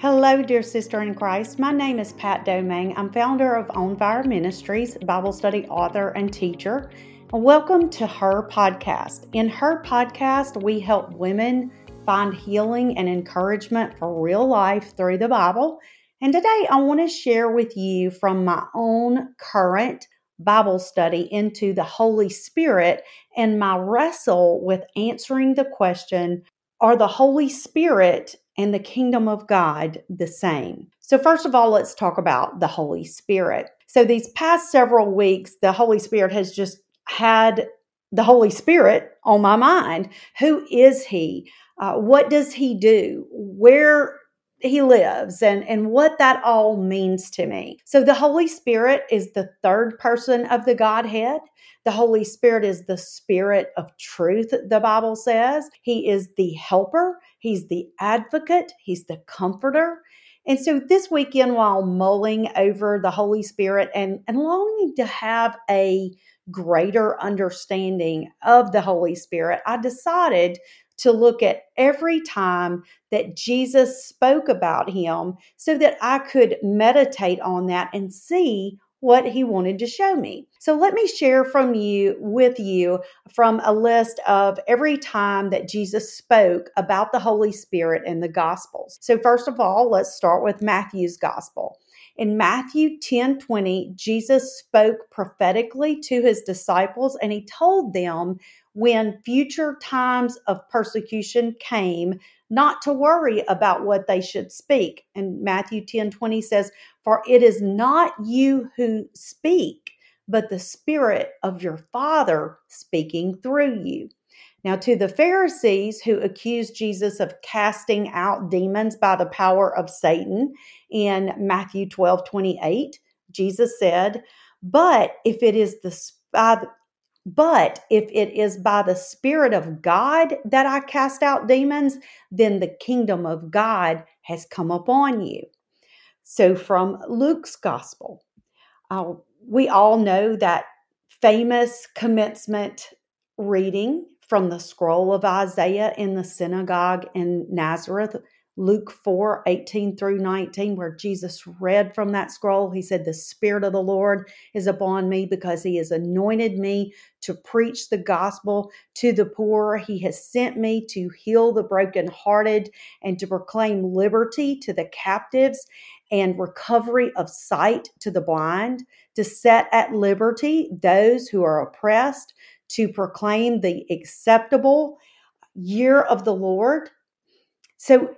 Hello, dear sister in Christ. My name is Pat Domingue. I'm founder of On Fire Ministries, Bible study author, and teacher. Welcome to her podcast. In her podcast, we help women find healing and encouragement for real life through the Bible. And today I want to share with you from my own current Bible study into the Holy Spirit and my wrestle with answering the question Are the Holy Spirit and the kingdom of God the same. So, first of all, let's talk about the Holy Spirit. So, these past several weeks, the Holy Spirit has just had the Holy Spirit on my mind. Who is He? Uh, what does He do? Where he lives and and what that all means to me. So the Holy Spirit is the third person of the Godhead. The Holy Spirit is the spirit of truth, the Bible says. He is the helper, he's the advocate, he's the comforter. And so this weekend, while mulling over the Holy Spirit and, and longing to have a greater understanding of the Holy Spirit, I decided to look at every time that Jesus spoke about him so that I could meditate on that and see what he wanted to show me. So let me share from you with you from a list of every time that Jesus spoke about the Holy Spirit in the gospels. So first of all, let's start with Matthew's gospel. In Matthew 10 20, Jesus spoke prophetically to his disciples and he told them when future times of persecution came, not to worry about what they should speak. And Matthew 10 20 says, For it is not you who speak, but the Spirit of your Father speaking through you. Now, to the Pharisees who accused Jesus of casting out demons by the power of Satan in Matthew 12 28, Jesus said, But if it is the by but if it is by the Spirit of God that I cast out demons, then the kingdom of God has come upon you. So, from Luke's gospel, uh, we all know that famous commencement reading from the scroll of Isaiah in the synagogue in Nazareth Luke 4 18 through 19, where Jesus read from that scroll. He said, The Spirit of the Lord is upon me because he has anointed me to preach the gospel to the poor. He has sent me to heal the brokenhearted and to proclaim liberty to the captives and recovery of sight to the blind, to set at liberty those who are oppressed, to proclaim the acceptable year of the Lord. So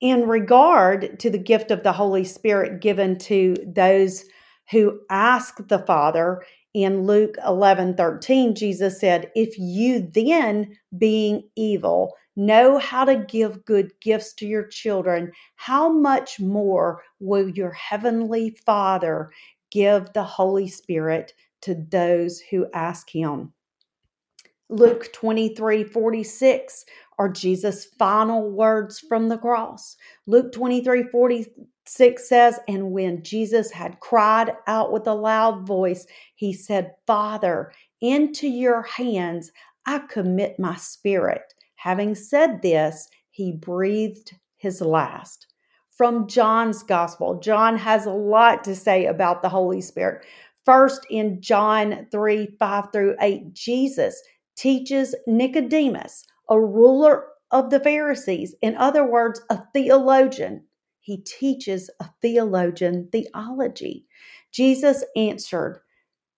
in regard to the gift of the Holy Spirit given to those who ask the Father, in Luke 11 13, Jesus said, If you then, being evil, know how to give good gifts to your children, how much more will your heavenly Father give the Holy Spirit to those who ask him? Luke 23 46 are Jesus' final words from the cross. Luke 23 46 says, And when Jesus had cried out with a loud voice, he said, Father, into your hands I commit my spirit. Having said this, he breathed his last. From John's gospel, John has a lot to say about the Holy Spirit. First, in John 3 5 through 8, Jesus teaches Nicodemus, a ruler of the Pharisees, in other words, a theologian. He teaches a theologian theology. Jesus answered,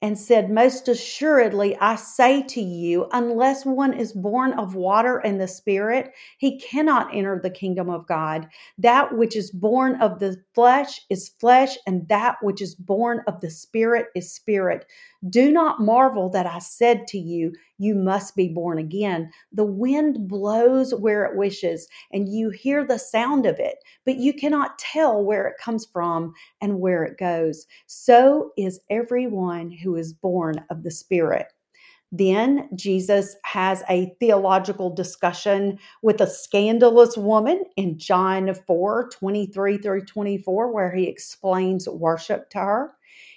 and said, Most assuredly, I say to you, unless one is born of water and the Spirit, he cannot enter the kingdom of God. That which is born of the flesh is flesh, and that which is born of the Spirit is spirit. Do not marvel that I said to you, You must be born again. The wind blows where it wishes, and you hear the sound of it, but you cannot tell where it comes from and where it goes. So is everyone who is born of the Spirit. Then Jesus has a theological discussion with a scandalous woman in John 4 23 through 24, where he explains worship to her.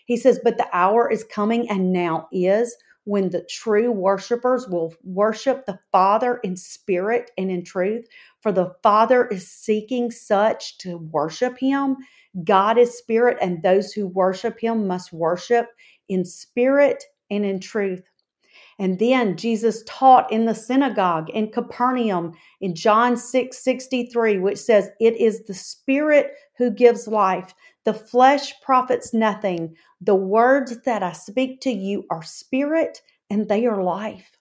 He says, But the hour is coming and now is when the true worshipers will worship the Father in spirit and in truth, For the Father is seeking such to worship him. God is spirit, and those who worship him must worship in spirit and in truth. And then Jesus taught in the synagogue in Capernaum in John 6 63, which says, It is the Spirit who gives life. The flesh profits nothing. The words that I speak to you are spirit and they are life.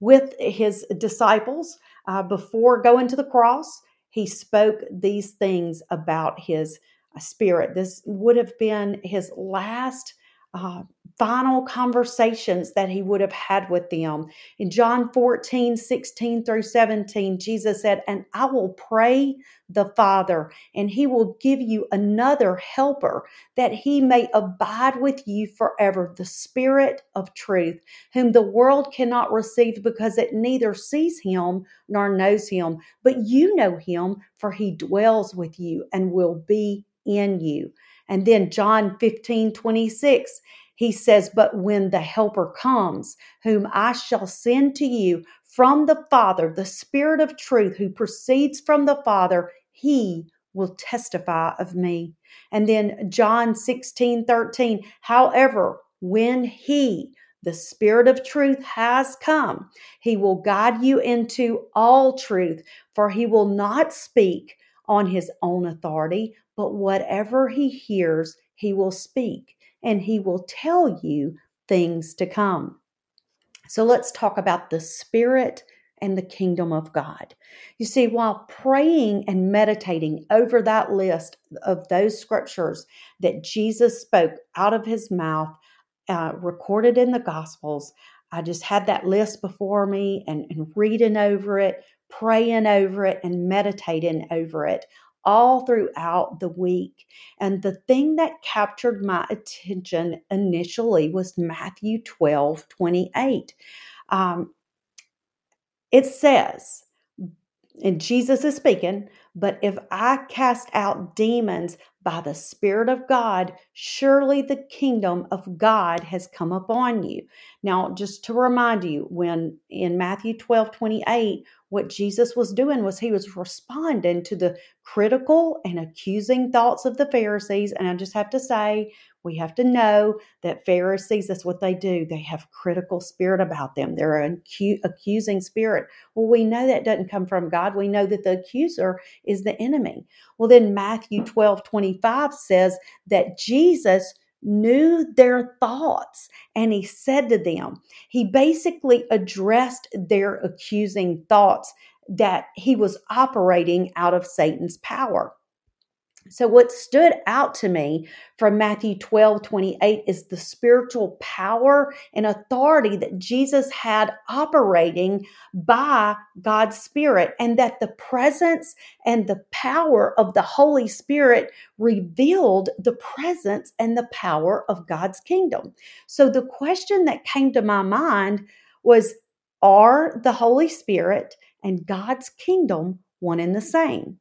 With his disciples, uh, before going to the cross, he spoke these things about his uh, spirit. This would have been his last uh, final conversations that he would have had with them. In John 14, 16 through 17, Jesus said, And I will pray the Father, and he will give you another helper that he may abide with you forever, the Spirit of truth, whom the world cannot receive because it neither sees him nor knows him. But you know him, for he dwells with you and will be in you. And then John 15, 26, he says, But when the Helper comes, whom I shall send to you from the Father, the Spirit of truth who proceeds from the Father, he will testify of me. And then John 16, 13, however, when he, the Spirit of truth has come. He will guide you into all truth, for he will not speak on his own authority, but whatever he hears, he will speak and he will tell you things to come. So let's talk about the Spirit and the kingdom of God. You see, while praying and meditating over that list of those scriptures that Jesus spoke out of his mouth, uh, recorded in the Gospels, I just had that list before me and, and reading over it, praying over it, and meditating over it all throughout the week. And the thing that captured my attention initially was Matthew 12 28. Um, it says, and Jesus is speaking, but if I cast out demons by the Spirit of God, surely the kingdom of God has come upon you. Now, just to remind you, when in Matthew 12 28, what Jesus was doing was he was responding to the critical and accusing thoughts of the Pharisees. And I just have to say, we have to know that Pharisees, that's what they do. They have critical spirit about them. They're an accusing spirit. Well, we know that doesn't come from God. We know that the accuser is the enemy. Well, then Matthew 12 25 says that Jesus knew their thoughts and he said to them, he basically addressed their accusing thoughts that he was operating out of Satan's power. So, what stood out to me from Matthew 12 28 is the spiritual power and authority that Jesus had operating by God's Spirit, and that the presence and the power of the Holy Spirit revealed the presence and the power of God's kingdom. So, the question that came to my mind was Are the Holy Spirit and God's kingdom one and the same?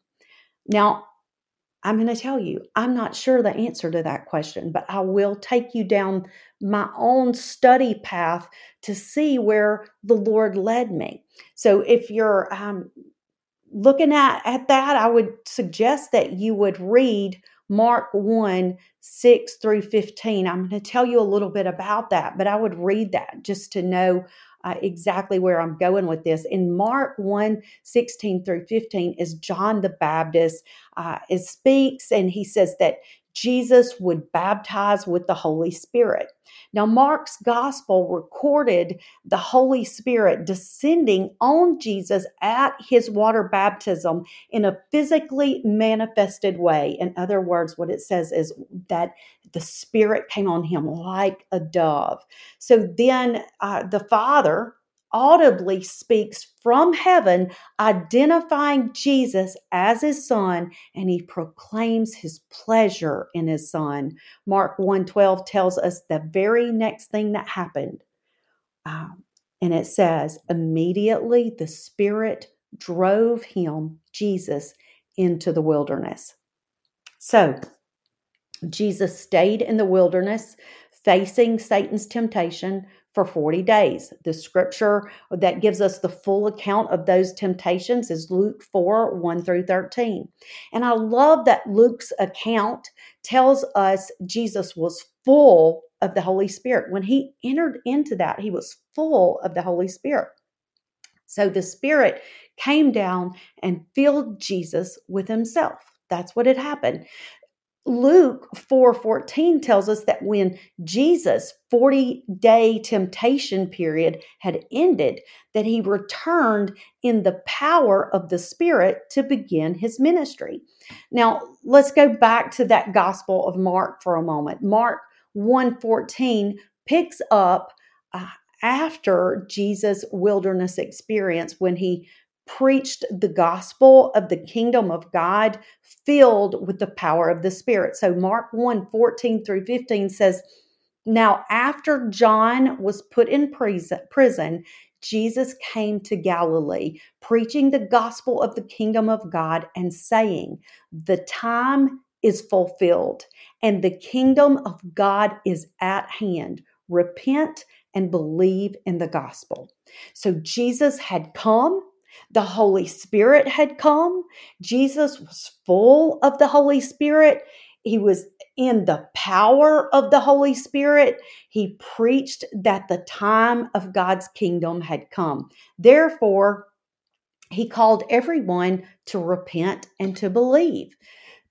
Now, I'm going to tell you, I'm not sure the answer to that question, but I will take you down my own study path to see where the Lord led me. So if you're um, looking at, at that, I would suggest that you would read Mark 1 6 through 15. I'm going to tell you a little bit about that, but I would read that just to know uh, exactly where I'm going with this. In Mark 1 16 through 15 is John the Baptist. Uh, it speaks and he says that Jesus would baptize with the Holy Spirit. Now, Mark's gospel recorded the Holy Spirit descending on Jesus at his water baptism in a physically manifested way. In other words, what it says is that the Spirit came on him like a dove. So then uh, the Father, audibly speaks from heaven, identifying Jesus as his son, and he proclaims his pleasure in his son. Mark 1:12 tells us the very next thing that happened. Um, and it says, immediately the Spirit drove him, Jesus, into the wilderness. So, Jesus stayed in the wilderness, facing Satan's temptation for 40 days. The scripture that gives us the full account of those temptations is Luke 4 1 through 13. And I love that Luke's account tells us Jesus was full of the Holy Spirit. When he entered into that, he was full of the Holy Spirit. So the Spirit came down and filled Jesus with himself. That's what had happened. Luke 4:14 tells us that when Jesus 40-day temptation period had ended that he returned in the power of the spirit to begin his ministry. Now, let's go back to that gospel of Mark for a moment. Mark 1:14 picks up uh, after Jesus' wilderness experience when he preached the gospel of the kingdom of God filled with the power of the Spirit. So Mark 1 14 through 15 says, Now after John was put in prison, Jesus came to Galilee, preaching the gospel of the kingdom of God and saying, The time is fulfilled and the kingdom of God is at hand. Repent and believe in the gospel. So Jesus had come the Holy Spirit had come. Jesus was full of the Holy Spirit. He was in the power of the Holy Spirit. He preached that the time of God's kingdom had come. Therefore, he called everyone to repent and to believe.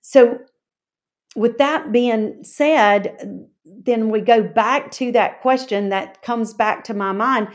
So, with that being said, then we go back to that question that comes back to my mind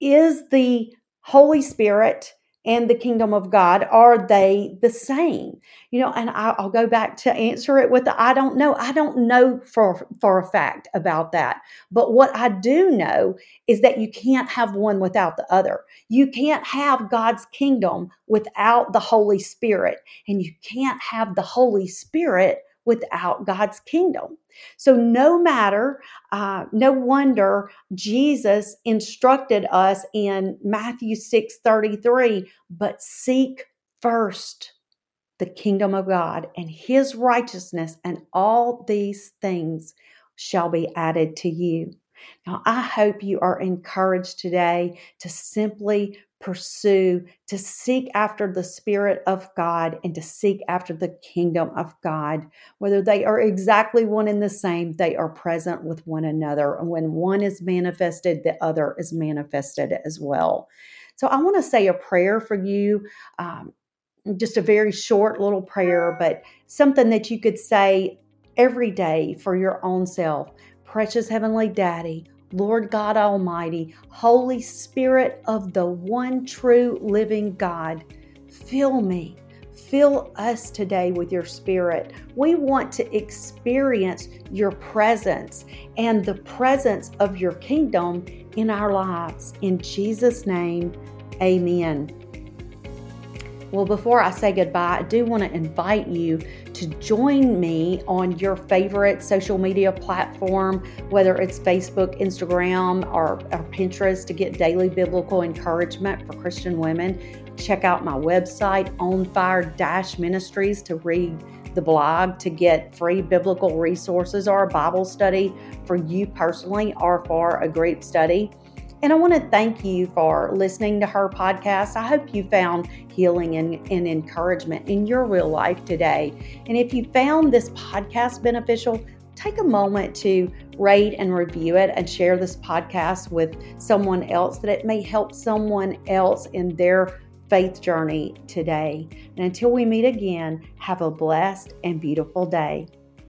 is the Holy Spirit and the kingdom of God, are they the same? You know, and I'll go back to answer it with the I don't know. I don't know for, for a fact about that. But what I do know is that you can't have one without the other. You can't have God's kingdom without the Holy Spirit, and you can't have the Holy Spirit without God's kingdom. So, no matter, uh, no wonder Jesus instructed us in Matthew 6 33, but seek first the kingdom of God and his righteousness, and all these things shall be added to you. Now, I hope you are encouraged today to simply pursue, to seek after the Spirit of God and to seek after the kingdom of God. Whether they are exactly one and the same, they are present with one another. And when one is manifested, the other is manifested as well. So I want to say a prayer for you. Um, just a very short little prayer, but something that you could say every day for your own self. Precious Heavenly Daddy, Lord God Almighty, Holy Spirit of the one true living God, fill me. Fill us today with your spirit. We want to experience your presence and the presence of your kingdom in our lives. In Jesus' name, amen. Well, before I say goodbye, I do want to invite you to join me on your favorite social media platform, whether it's Facebook, Instagram, or, or Pinterest, to get daily biblical encouragement for Christian women. Check out my website, On Fire Ministries, to read the blog to get free biblical resources or a Bible study for you personally or for a group study. And I want to thank you for listening to her podcast. I hope you found healing and, and, encouragement in your real life today. And if you found this podcast beneficial, take a moment to rate and review it and share this podcast with someone else that it may help someone else in their faith journey today. And until we meet again, have a blessed and beautiful day.